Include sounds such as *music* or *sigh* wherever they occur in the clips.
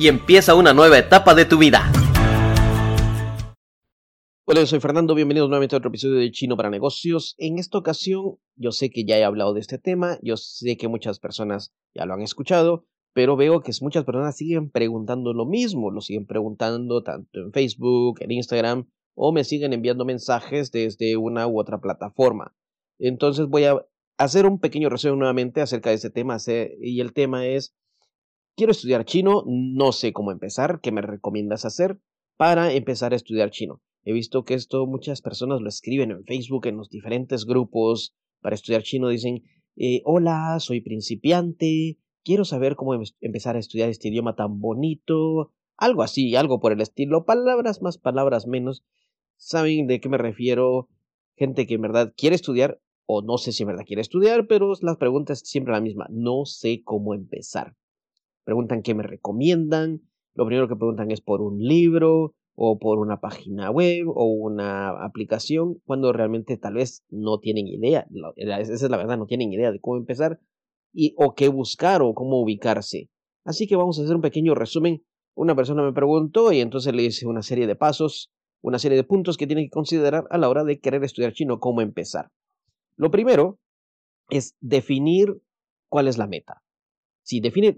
y empieza una nueva etapa de tu vida. Hola, yo soy Fernando, bienvenidos nuevamente a otro episodio de Chino para Negocios. En esta ocasión, yo sé que ya he hablado de este tema, yo sé que muchas personas ya lo han escuchado, pero veo que muchas personas siguen preguntando lo mismo, lo siguen preguntando tanto en Facebook, en Instagram, o me siguen enviando mensajes desde una u otra plataforma. Entonces voy a hacer un pequeño resumen nuevamente acerca de este tema, y el tema es Quiero estudiar chino, no sé cómo empezar, ¿qué me recomiendas hacer para empezar a estudiar chino? He visto que esto muchas personas lo escriben en Facebook, en los diferentes grupos para estudiar chino, dicen, eh, hola, soy principiante, quiero saber cómo em-, empezar a estudiar este idioma tan bonito, algo así, algo por el estilo, palabras más, palabras menos. ¿Saben de qué me refiero? Gente que en verdad quiere estudiar, o no sé si en verdad quiere estudiar, pero la pregunta es siempre la misma, no sé cómo empezar preguntan qué me recomiendan, lo primero que preguntan es por un libro o por una página web o una aplicación, cuando realmente tal vez no tienen idea, esa es la verdad, no tienen idea de cómo empezar y o qué buscar o cómo ubicarse. Así que vamos a hacer un pequeño resumen. Una persona me preguntó y entonces le hice una serie de pasos, una serie de puntos que tienen que considerar a la hora de querer estudiar chino, cómo empezar. Lo primero es definir cuál es la meta. Si define,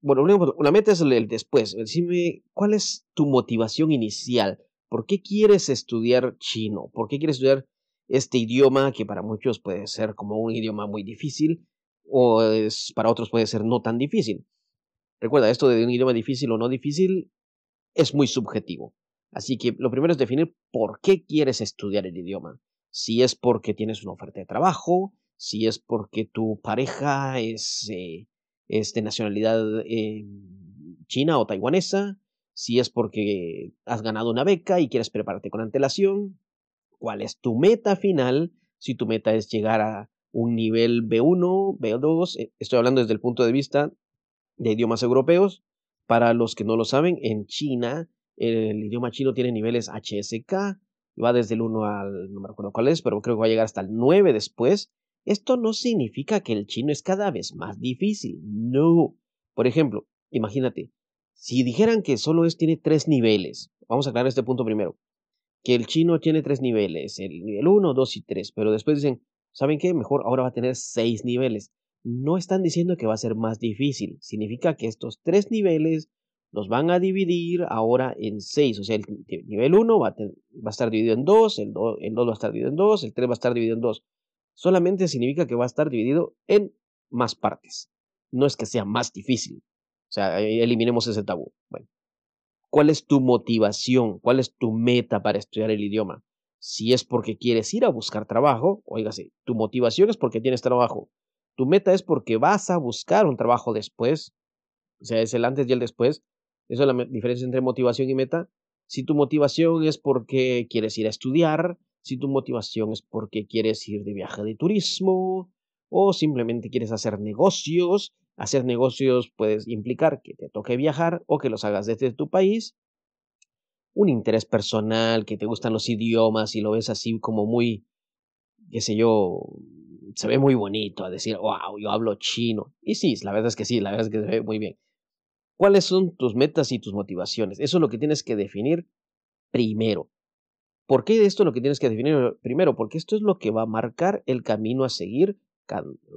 bueno, una meta es el después. Decime, ¿cuál es tu motivación inicial? ¿Por qué quieres estudiar chino? ¿Por qué quieres estudiar este idioma que para muchos puede ser como un idioma muy difícil o para otros puede ser no tan difícil? Recuerda, esto de un idioma difícil o no difícil es muy subjetivo. Así que lo primero es definir por qué quieres estudiar el idioma. Si es porque tienes una oferta de trabajo, si es porque tu pareja es eh, de nacionalidad eh, china o taiwanesa, si es porque has ganado una beca y quieres prepararte con antelación, cuál es tu meta final, si tu meta es llegar a un nivel B1, B2, eh, estoy hablando desde el punto de vista de idiomas europeos, para los que no lo saben, en China el idioma chino tiene niveles HSK, va desde el 1 al, no me acuerdo cuál es, pero creo que va a llegar hasta el 9 después, esto no significa que el chino es cada vez más difícil, no. Por ejemplo, imagínate, si dijeran que solo es, tiene tres niveles, vamos a aclarar este punto primero, que el chino tiene tres niveles, el nivel 1, 2 y 3, pero después dicen, ¿saben qué? Mejor ahora va a tener seis niveles. No están diciendo que va a ser más difícil, significa que estos tres niveles los van a dividir ahora en seis, o sea, el nivel 1 va, a, estar dividido en dos, el 2 va a estar dividido en dos, el 3 va a estar dividido en dos solamente significa que va a estar dividido en más partes. No es que sea más difícil. O sea, eliminemos ese tabú. Bueno, ¿cuál es tu motivación? ¿Cuál es tu meta para estudiar el idioma? Si es porque quieres ir a buscar trabajo, oígase, tu motivación es porque tienes trabajo. Tu meta es porque vas a buscar un trabajo después. O sea, es el antes y el después. Eso es la diferencia entre motivación y meta. Si tu motivación es porque quieres ir a estudiar, si tu motivación es porque quieres ir de viaje de turismo o simplemente quieres hacer negocios. Hacer negocios puede implicar que te toque viajar o que los hagas desde tu país. Un interés personal, que te gustan los idiomas y lo ves así como muy, qué sé yo, se ve muy bonito a decir, wow, yo hablo chino. Y sí, la verdad es que sí, la verdad es que se ve muy bien. ¿Cuáles son tus metas y tus motivaciones? Eso es lo que tienes que definir primero. ¿Por qué esto es lo que tienes que definir primero? Porque esto es lo que va a marcar el camino a seguir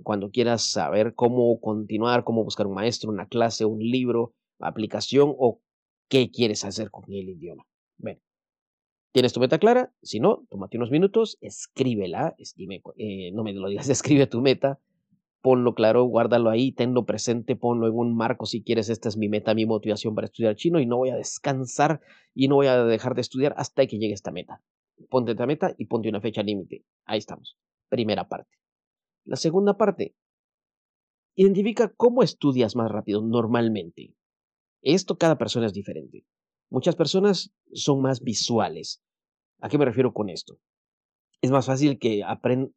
cuando quieras saber cómo continuar, cómo buscar un maestro, una clase, un libro, aplicación o qué quieres hacer con el idioma. ¿tienes tu meta clara? Si no, tómate unos minutos, escríbela, eh, no me lo digas, *laughs* escribe tu meta, ponlo claro, guárdalo ahí, tenlo presente, ponlo en un marco si quieres, esta es mi meta, mi motivación para estudiar chino y no voy a descansar y no voy a dejar de estudiar hasta que llegue esta meta. Ponte esta meta y ponte una fecha límite. Ahí estamos. Primera parte. La segunda parte. Identifica cómo estudias más rápido normalmente. Esto cada persona es diferente. Muchas personas son más visuales. ¿A qué me refiero con esto? Es más fácil que aprendan,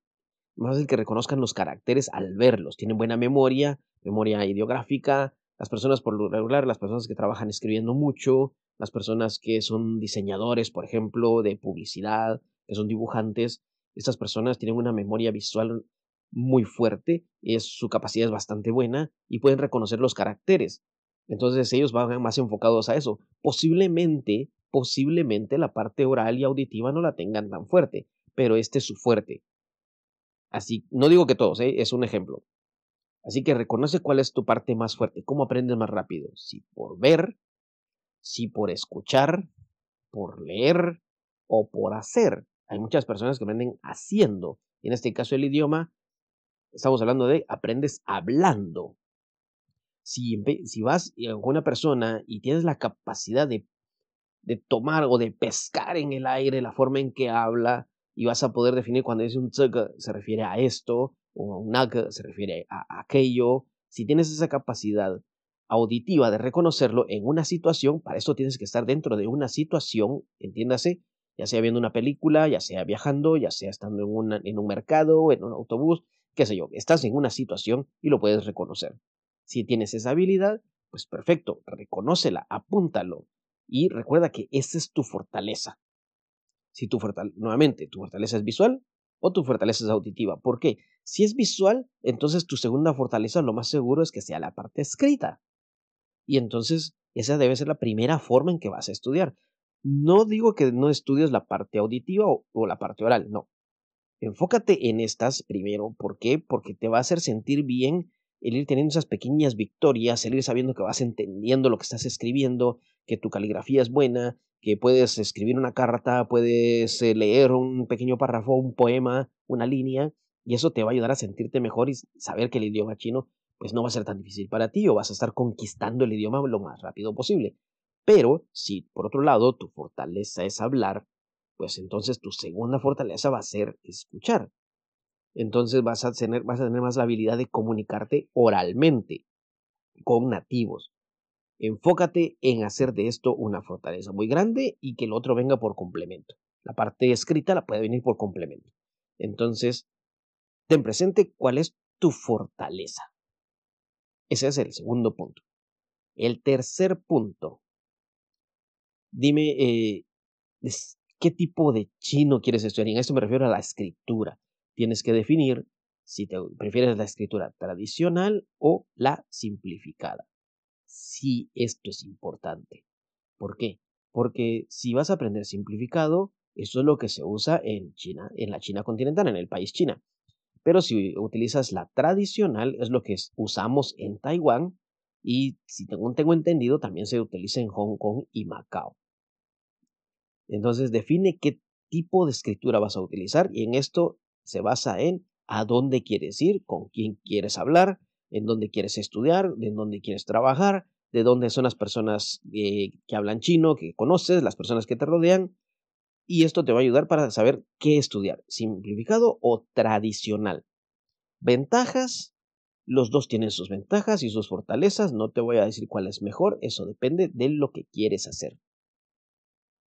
más fácil que reconozcan los caracteres al verlos. Tienen buena memoria, memoria ideográfica. Las personas por lo regular, las personas que trabajan escribiendo mucho, las personas que son diseñadores, por ejemplo, de publicidad, que son dibujantes, estas personas tienen una memoria visual muy fuerte, es, su capacidad es bastante buena y pueden reconocer los caracteres. Entonces ellos van más enfocados a eso. Posiblemente, posiblemente la parte oral y auditiva no la tengan tan fuerte, pero este es su fuerte. Así, no digo que todos, ¿eh? es un ejemplo. Así que reconoce cuál es tu parte más fuerte, cómo aprendes más rápido, si por ver, si por escuchar, por leer o por hacer. Hay muchas personas que aprenden haciendo. En este caso el idioma, estamos hablando de aprendes hablando. Si, si vas con una persona y tienes la capacidad de, de tomar o de pescar en el aire la forma en que habla y vas a poder definir cuando dice un tsg se refiere a esto o un nag se refiere a aquello. Si tienes esa capacidad auditiva de reconocerlo en una situación, para esto tienes que estar dentro de una situación, entiéndase, ya sea viendo una película, ya sea viajando, ya sea estando en, en un mercado, en un autobús, qué sé yo, estás en una situación y lo puedes reconocer. Si tienes esa habilidad, pues perfecto, reconócela, apúntalo y recuerda que esa es tu fortaleza. Si tu fortaleza, nuevamente, tu fortaleza es visual o tu fortaleza es auditiva. ¿Por qué? Si es visual, entonces tu segunda fortaleza lo más seguro es que sea la parte escrita. Y entonces esa debe ser la primera forma en que vas a estudiar. No digo que no estudies la parte auditiva o, la parte oral, no. Enfócate en estas primero. ¿Por qué? Porque te va a hacer sentir bien el ir teniendo esas pequeñas victorias, el ir sabiendo que vas entendiendo lo que estás escribiendo, que tu caligrafía es buena, que puedes escribir una carta, puedes eh, leer un pequeño párrafo, un poema, una línea, y eso te va a ayudar a sentirte mejor y saber que el idioma chino pues no va a ser tan difícil para ti o vas a estar conquistando el idioma lo más rápido posible. Pero si por otro lado tu fortaleza es hablar, pues entonces tu segunda fortaleza va a ser escuchar. Entonces vas a tener, vas a tener más la habilidad de comunicarte oralmente con nativos. Enfócate en hacer de esto una fortaleza muy grande y que el otro venga por complemento. La parte escrita la puede venir por complemento. Entonces, ten presente cuál es tu fortaleza. Ese es el segundo punto. El tercer punto dime eh, qué tipo de chino quieres estudiar. Y en esto me refiero a la escritura. Tienes que definir si te prefieres la escritura tradicional o la simplificada. Si esto es importante. ¿Por qué? Porque si vas a aprender simplificado, eso es lo que se usa en China, en la China continental, en el país China. Pero si utilizas la tradicional, es lo que usamos en Taiwán y si tengo, tengo entendido, también se utiliza en Hong Kong y Macao. Entonces define qué tipo de escritura vas a utilizar y en esto se basa en a dónde quieres ir, con quién quieres hablar, en dónde quieres estudiar, en dónde quieres trabajar, de dónde son las personas eh, que hablan chino, que conoces, las personas que te rodean. Y esto te va a ayudar para saber qué estudiar, simplificado o tradicional. Ventajas, los dos tienen sus ventajas y sus fortalezas, no te voy a decir cuál es mejor, eso depende de lo que quieres hacer.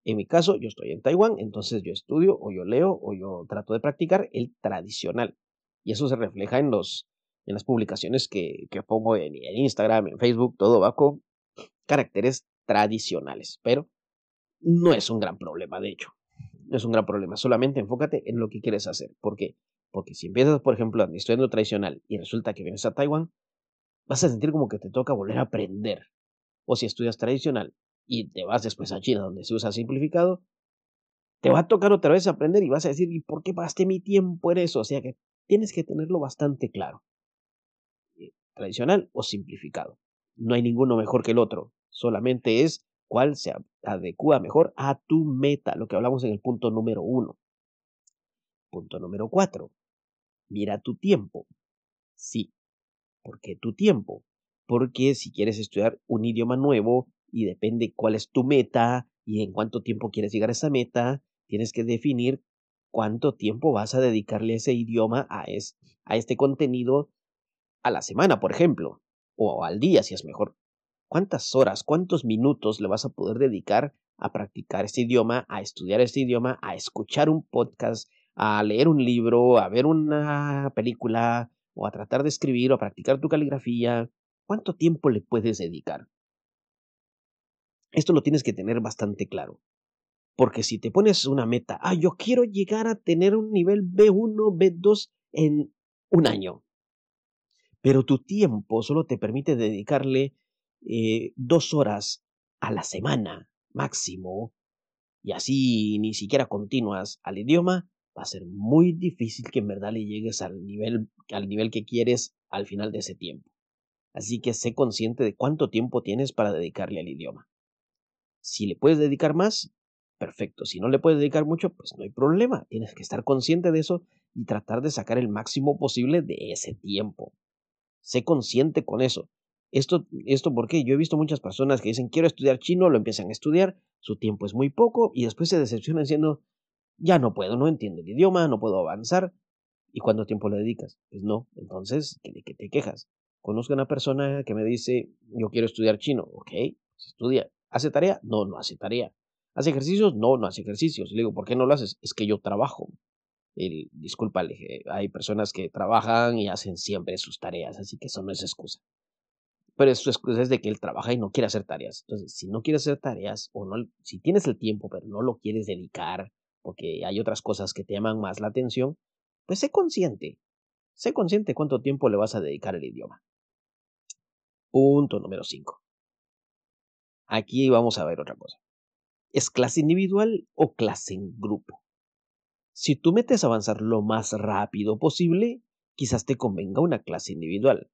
En mi caso, yo estoy en Taiwán, entonces yo estudio o yo leo o yo trato de practicar el tradicional. Y eso se refleja en, los, en las publicaciones que, que pongo en, Instagram, en Facebook, todo va con caracteres tradicionales. Pero no es un gran problema, de hecho. No es un gran problema. Solamente enfócate en lo que quieres hacer. ¿Por qué? Porque si empiezas, por ejemplo, estudiando tradicional y resulta que vienes a Taiwán, vas a sentir como que te toca volver a aprender. O si estudias tradicional y te vas después a China donde se usa simplificado, te va a tocar otra vez aprender y vas a decir, ¿y por qué gasté mi tiempo en eso? O sea que tienes que tenerlo bastante claro. Tradicional o simplificado. No hay ninguno mejor que el otro. Solamente es cuál se adecua mejor a tu meta, lo que hablamos en el punto número uno. Punto número cuatro. Mira tu tiempo. Sí. ¿Por qué tu tiempo? Porque si quieres estudiar un idioma nuevo, y depende cuál es tu meta y en cuánto tiempo quieres llegar a esa meta, tienes que definir cuánto tiempo vas a dedicarle a ese idioma, a, a este contenido a la semana, por ejemplo, o al día si es mejor. ¿Cuántas horas, cuántos minutos le vas a poder dedicar a practicar este idioma, a estudiar este idioma, a escuchar un podcast, a leer un libro, a ver una película, o a tratar de escribir o a practicar tu caligrafía? ¿Cuánto tiempo le puedes dedicar? Esto lo tienes que tener bastante claro. Porque si te pones una meta, ah, yo quiero llegar a tener un nivel B1, B2 en un año. Pero tu tiempo solo te permite dedicarle eh, dos horas a la semana máximo, y así ni siquiera continúas al idioma, va a ser muy difícil que en verdad le llegues al nivel, al nivel que quieres al final de ese tiempo. Así que sé consciente de cuánto tiempo tienes para dedicarle al idioma. Si le puedes dedicar más, perfecto. Si no le puedes dedicar mucho, pues no hay problema. Tienes que estar consciente de eso y tratar de sacar el máximo posible de ese tiempo. Sé consciente con eso. Esto, esto porque yo he visto muchas personas que dicen quiero estudiar chino, lo empiezan a estudiar, su tiempo es muy poco y después se decepcionan diciendo ya no puedo, no entiendo el idioma, no puedo avanzar. ¿Y cuánto tiempo le dedicas? Pues no, entonces, ¿de qué te quejas? Conozco a una persona que me dice, yo quiero estudiar chino, ok, pues estudia. ¿Hace tarea? No, no hace tarea. ¿Hace ejercicios? No, no hace ejercicios. Le digo, ¿por qué no lo haces? Es que yo trabajo. El, disculpa, hay personas que trabajan y hacen siempre sus tareas, así que eso no es excusa. Pero su excusa es de que él trabaja y no quiere hacer tareas. Entonces, si no quiere hacer tareas, o no, si tienes el tiempo, pero no lo quieres dedicar porque hay otras cosas que te llaman más la atención, pues sé consciente. Sé consciente cuánto tiempo le vas a dedicar al idioma. Punto número 5. Aquí vamos a ver otra cosa. ¿Es clase individual o clase en grupo? Si tú metes a avanzar lo más rápido posible, quizás te convenga una clase individual.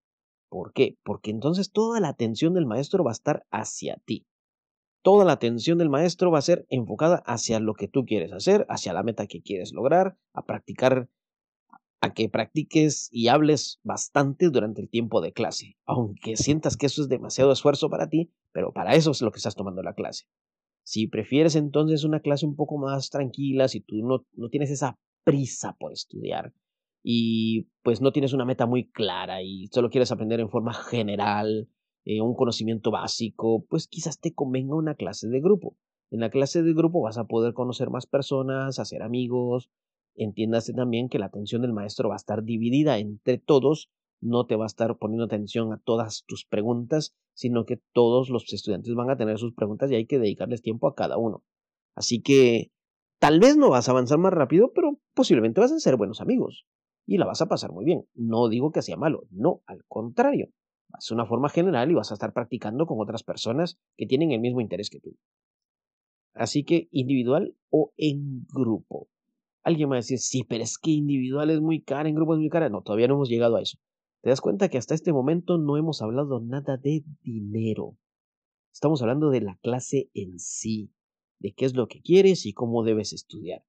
¿Por qué? Porque entonces toda la atención del maestro va a estar hacia ti toda la atención del maestro va a ser enfocada hacia lo que tú quieres hacer, hacia la meta que quieres lograr, a practicar, a que practiques y hables bastante durante el tiempo de clase, aunque sientas que eso es demasiado esfuerzo para ti, pero para eso es lo que estás tomando la clase. Si prefieres entonces una clase un poco más tranquila, si tú no, no tienes esa prisa por estudiar y pues no tienes una meta muy clara y solo quieres aprender en forma general, eh, un conocimiento básico, pues quizás te convenga una clase de grupo. En la clase de grupo vas a poder conocer más personas, hacer amigos. Entiéndase también que la atención del maestro va a estar dividida entre todos, no te va a estar poniendo atención a todas tus preguntas, sino que todos los estudiantes van a tener sus preguntas y hay que dedicarles tiempo a cada uno. Así que tal vez no vas a avanzar más rápido, pero posiblemente vas a ser buenos amigos y la vas a pasar muy bien. No digo que sea malo, no, al contrario. Es una forma general y vas a estar practicando con otras personas que tienen el mismo interés que tú. Así que individual o en grupo. Alguien va a decir, sí, pero es que individual es muy cara, en grupo es muy cara. No, todavía no hemos llegado a eso. Te das cuenta que hasta este momento no hemos hablado nada de dinero. Estamos hablando de la clase en sí, de qué es lo que quieres y cómo debes estudiar.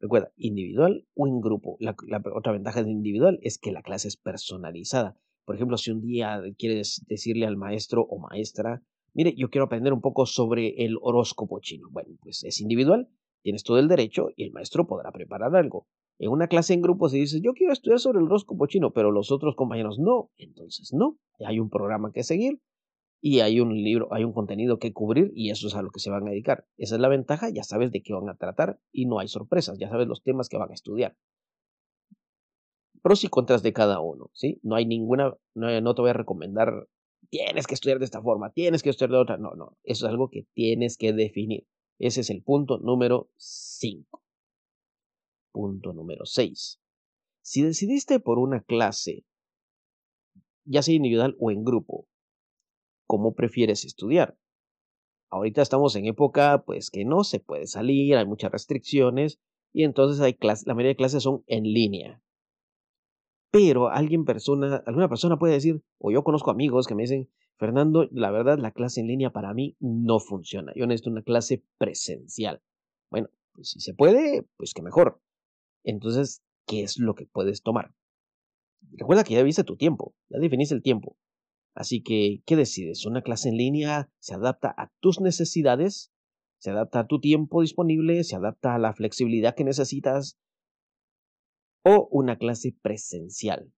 Recuerda, individual o en grupo. La, otra ventaja de individual es que la clase es personalizada. Por ejemplo, si un día quieres decirle al maestro o maestra, mire, yo quiero aprender un poco sobre el horóscopo chino. Bueno, pues es individual, tienes todo el derecho y el maestro podrá preparar algo. En una clase en grupo si dices, yo quiero estudiar sobre el horóscopo chino, pero los otros compañeros no, entonces no. Hay un programa que seguir y hay un libro, hay un contenido que cubrir y eso es a lo que se van a dedicar. Esa es la ventaja, ya sabes de qué van a tratar y no hay sorpresas, ya sabes los temas que van a estudiar pros y contras de cada uno, ¿sí? No hay ninguna, no, te voy a recomendar, tienes que estudiar de esta forma, tienes que estudiar de otra, no, no, eso es algo que tienes que definir. Ese es el punto número 5. Punto número 6. Si decidiste por una clase, ya sea individual o en grupo, ¿cómo prefieres estudiar? Ahorita estamos en época pues que no se puede salir, hay muchas restricciones y entonces hay la mayoría de clases son en línea. Pero alguien persona, alguna persona puede decir, o yo conozco amigos que me dicen, Fernando, la verdad la clase en línea para mí no funciona. Yo necesito una clase presencial. Bueno, pues si se puede, pues que mejor. Entonces, ¿qué es lo que puedes tomar? Recuerda que ya viste tu tiempo, ya definiste el tiempo. Así que, ¿qué decides? ¿Una clase en línea se adapta a tus necesidades? ¿Se adapta a tu tiempo disponible? ¿Se adapta a la flexibilidad que necesitas? o una clase presencial,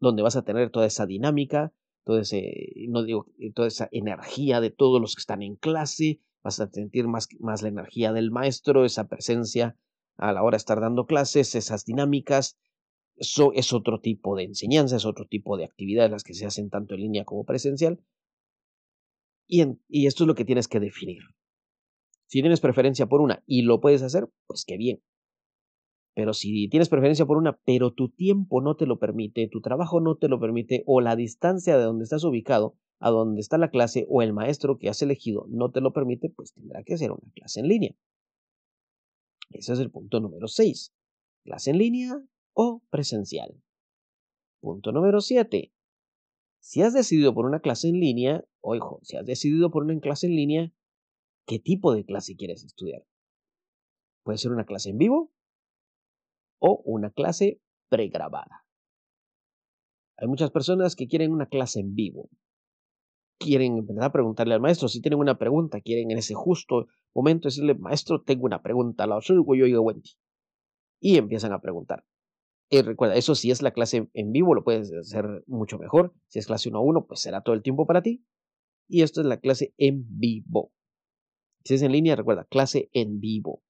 donde vas a tener toda esa dinámica, digo, toda esa energía de todos los que están en clase, vas a sentir más la energía del maestro, esa presencia a la hora de estar dando clases, esas dinámicas. Eso es otro tipo de enseñanza, es otro tipo de actividades las que se hacen tanto en línea como presencial. Y, y esto es lo que tienes que definir. Si tienes preferencia por una y lo puedes hacer, pues qué bien. Pero si tienes preferencia por una, pero tu tiempo no te lo permite, tu trabajo no te lo permite, o la distancia de donde estás ubicado a donde está la clase o el maestro que has elegido no te lo permite, pues tendrá que ser una clase en línea. Ese es el punto número 6. Clase en línea o presencial. Punto número 7. Si has decidido por una clase en línea, ojo, si has decidido por una clase en línea, ¿qué tipo de clase quieres estudiar? Puede ser una clase en vivo o una clase pregrabada. Hay muchas personas que quieren una clase en vivo. Quieren empezar a preguntarle al maestro si tienen una pregunta, quieren en ese justo momento decirle, maestro, tengo una pregunta, la yo Y empiezan a preguntar. Y recuerda, eso si es la clase en vivo, lo puedes hacer mucho mejor. Si es clase 1 a 1, pues será todo el tiempo para ti. Y esto es la clase en vivo. Si es en línea, recuerda, clase en vivo.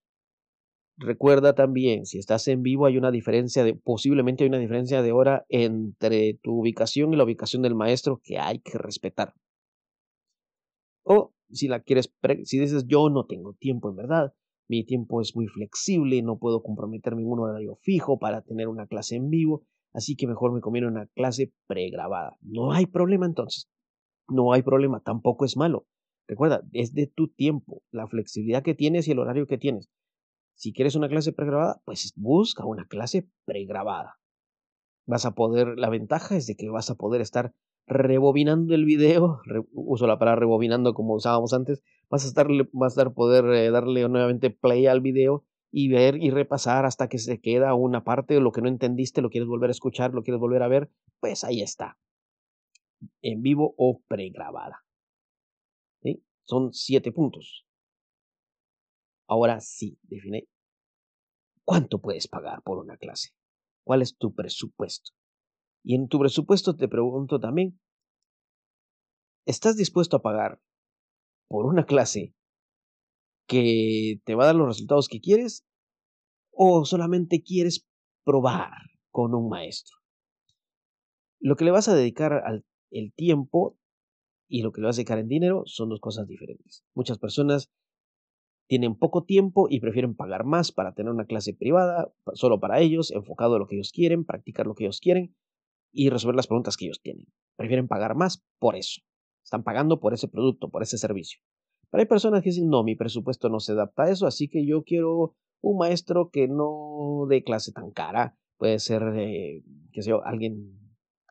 Recuerda también, si estás en vivo hay una diferencia de, posiblemente hay una diferencia de hora entre tu ubicación y la ubicación del maestro que hay que respetar. O si la quieres, si dices yo no tengo tiempo en verdad, mi tiempo es muy flexible, no puedo comprometerme en un horario fijo para tener una clase en vivo, así que mejor me conviene una clase pregrabada. No hay problema entonces, no hay problema, tampoco es malo. Recuerda, es de tu tiempo, la flexibilidad que tienes y el horario que tienes. Si quieres una clase pregrabada, pues busca una clase pregrabada. Vas a poder, la ventaja es de que vas a poder estar rebobinando el video, *laughs* uso la palabra rebobinando como usábamos antes, vas a estar, vas a poder eh, darle nuevamente play al video y ver y repasar hasta que se queda una parte de lo que no entendiste, lo quieres volver a escuchar, lo quieres volver a ver, pues ahí está, en vivo o pregrabada. ¿Sí? Son siete puntos. Ahora sí, define cuánto puedes pagar por una clase. ¿Cuál es tu presupuesto? Y en tu presupuesto te pregunto también, ¿estás dispuesto a pagar por una clase que te va a dar los resultados que quieres o solamente quieres probar con un maestro? Lo que le vas a dedicar al el tiempo y lo que le vas a dedicar en dinero son dos cosas diferentes. Muchas personas tienen poco tiempo y prefieren pagar más para tener una clase privada, solo para ellos, enfocado a lo que ellos quieren, practicar lo que ellos quieren y resolver las preguntas que ellos tienen. Prefieren pagar más por eso. Están pagando por ese producto, por ese servicio. Pero hay personas que dicen, no, mi presupuesto no se adapta a eso, así que yo quiero un maestro que no dé clase tan cara. Puede ser, eh, qué yo, alguien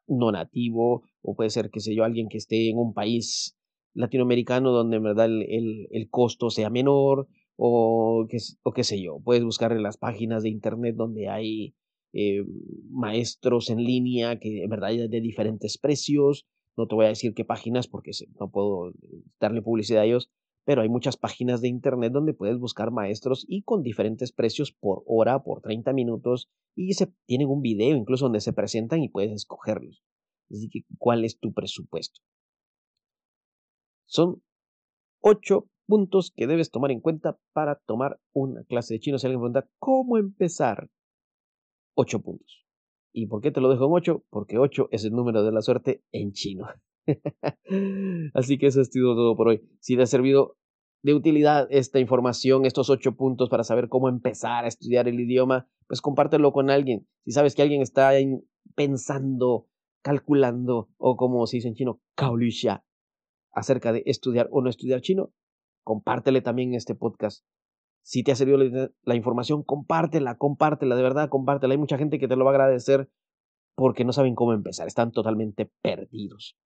no nativo, o puede ser, qué sé yo, alguien que esté en un país latinoamericano donde en verdad el, el, costo sea menor o qué, o qué sé yo. Puedes buscar en las páginas de internet donde hay eh, maestros en línea que en verdad de diferentes precios. No te voy a decir qué páginas porque no puedo darle publicidad a ellos, pero hay muchas páginas de internet donde puedes buscar maestros y con diferentes precios por hora, por 30 minutos y se tienen un video incluso donde se presentan y puedes escogerlos. Así que, ¿cuál es tu presupuesto? Son ocho puntos que debes tomar en cuenta para tomar una clase de chino. Si alguien pregunta, ¿cómo empezar? Ocho puntos. ¿Y por qué te lo dejo en ocho? Porque ocho es el número de la suerte en chino. *laughs* Así que eso ha sido todo por hoy. Si te ha servido de utilidad esta información, estos ocho puntos para saber cómo empezar a estudiar el idioma, pues compártelo con alguien. Si sabes que alguien está pensando, calculando, o como se dice en chino, kaolisha, acerca de estudiar o no estudiar chino, compártele también este podcast. Si te ha servido la, información, compártela, compártela, de verdad, compártela. Hay mucha gente que te lo va a agradecer porque no saben cómo empezar, están totalmente perdidos.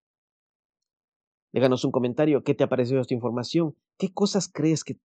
Déjanos un comentario, ¿qué te ha parecido esta información? ¿Qué cosas crees que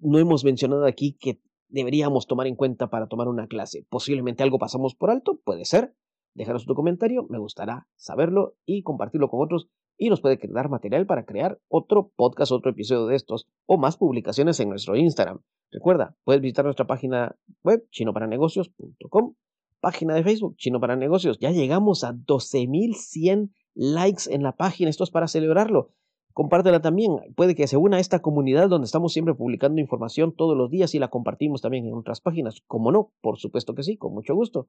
no hemos mencionado aquí que deberíamos tomar en cuenta para tomar una clase? Posiblemente algo pasamos por alto, puede ser. Déjanos tu comentario, me gustará saberlo y compartirlo con otros y nos puede dar material para crear otro podcast, otro episodio de estos o más publicaciones en nuestro Instagram. Recuerda, puedes visitar nuestra página web chinoparanegocios.com, página de Facebook Chino para Negocios. Ya llegamos a 12.100 likes en la página. Esto es para celebrarlo. Compártela también. Puede que se una a esta comunidad donde estamos siempre publicando información todos los días y la compartimos también en otras páginas. ¿Cómo no? Por supuesto que sí, con mucho gusto.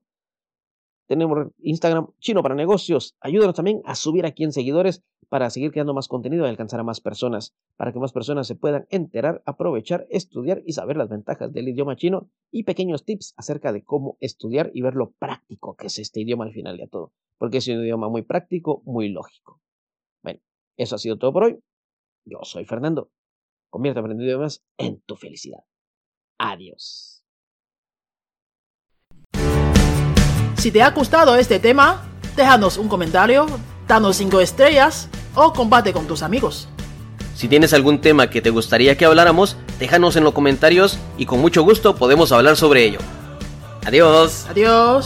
Tenemos Instagram Chino para Negocios. Ayúdanos también a subir aquí en seguidores para seguir creando más contenido y alcanzar a más personas, para que más personas se puedan enterar, aprovechar, estudiar y saber las ventajas del idioma chino y pequeños tips acerca de cómo estudiar y ver lo práctico que es este idioma al final de todo, porque es un idioma muy práctico, muy lógico. Bueno, eso ha sido todo por hoy. Yo soy Fernando. Convierte aprendiendo idiomas en tu felicidad. Adiós. Si te ha gustado este tema, déjanos un comentario, danos 5 estrellas o comparte con tus amigos. Si tienes algún tema que te gustaría que habláramos, déjanos en los comentarios y con mucho gusto podemos hablar sobre ello. Adiós. Adiós.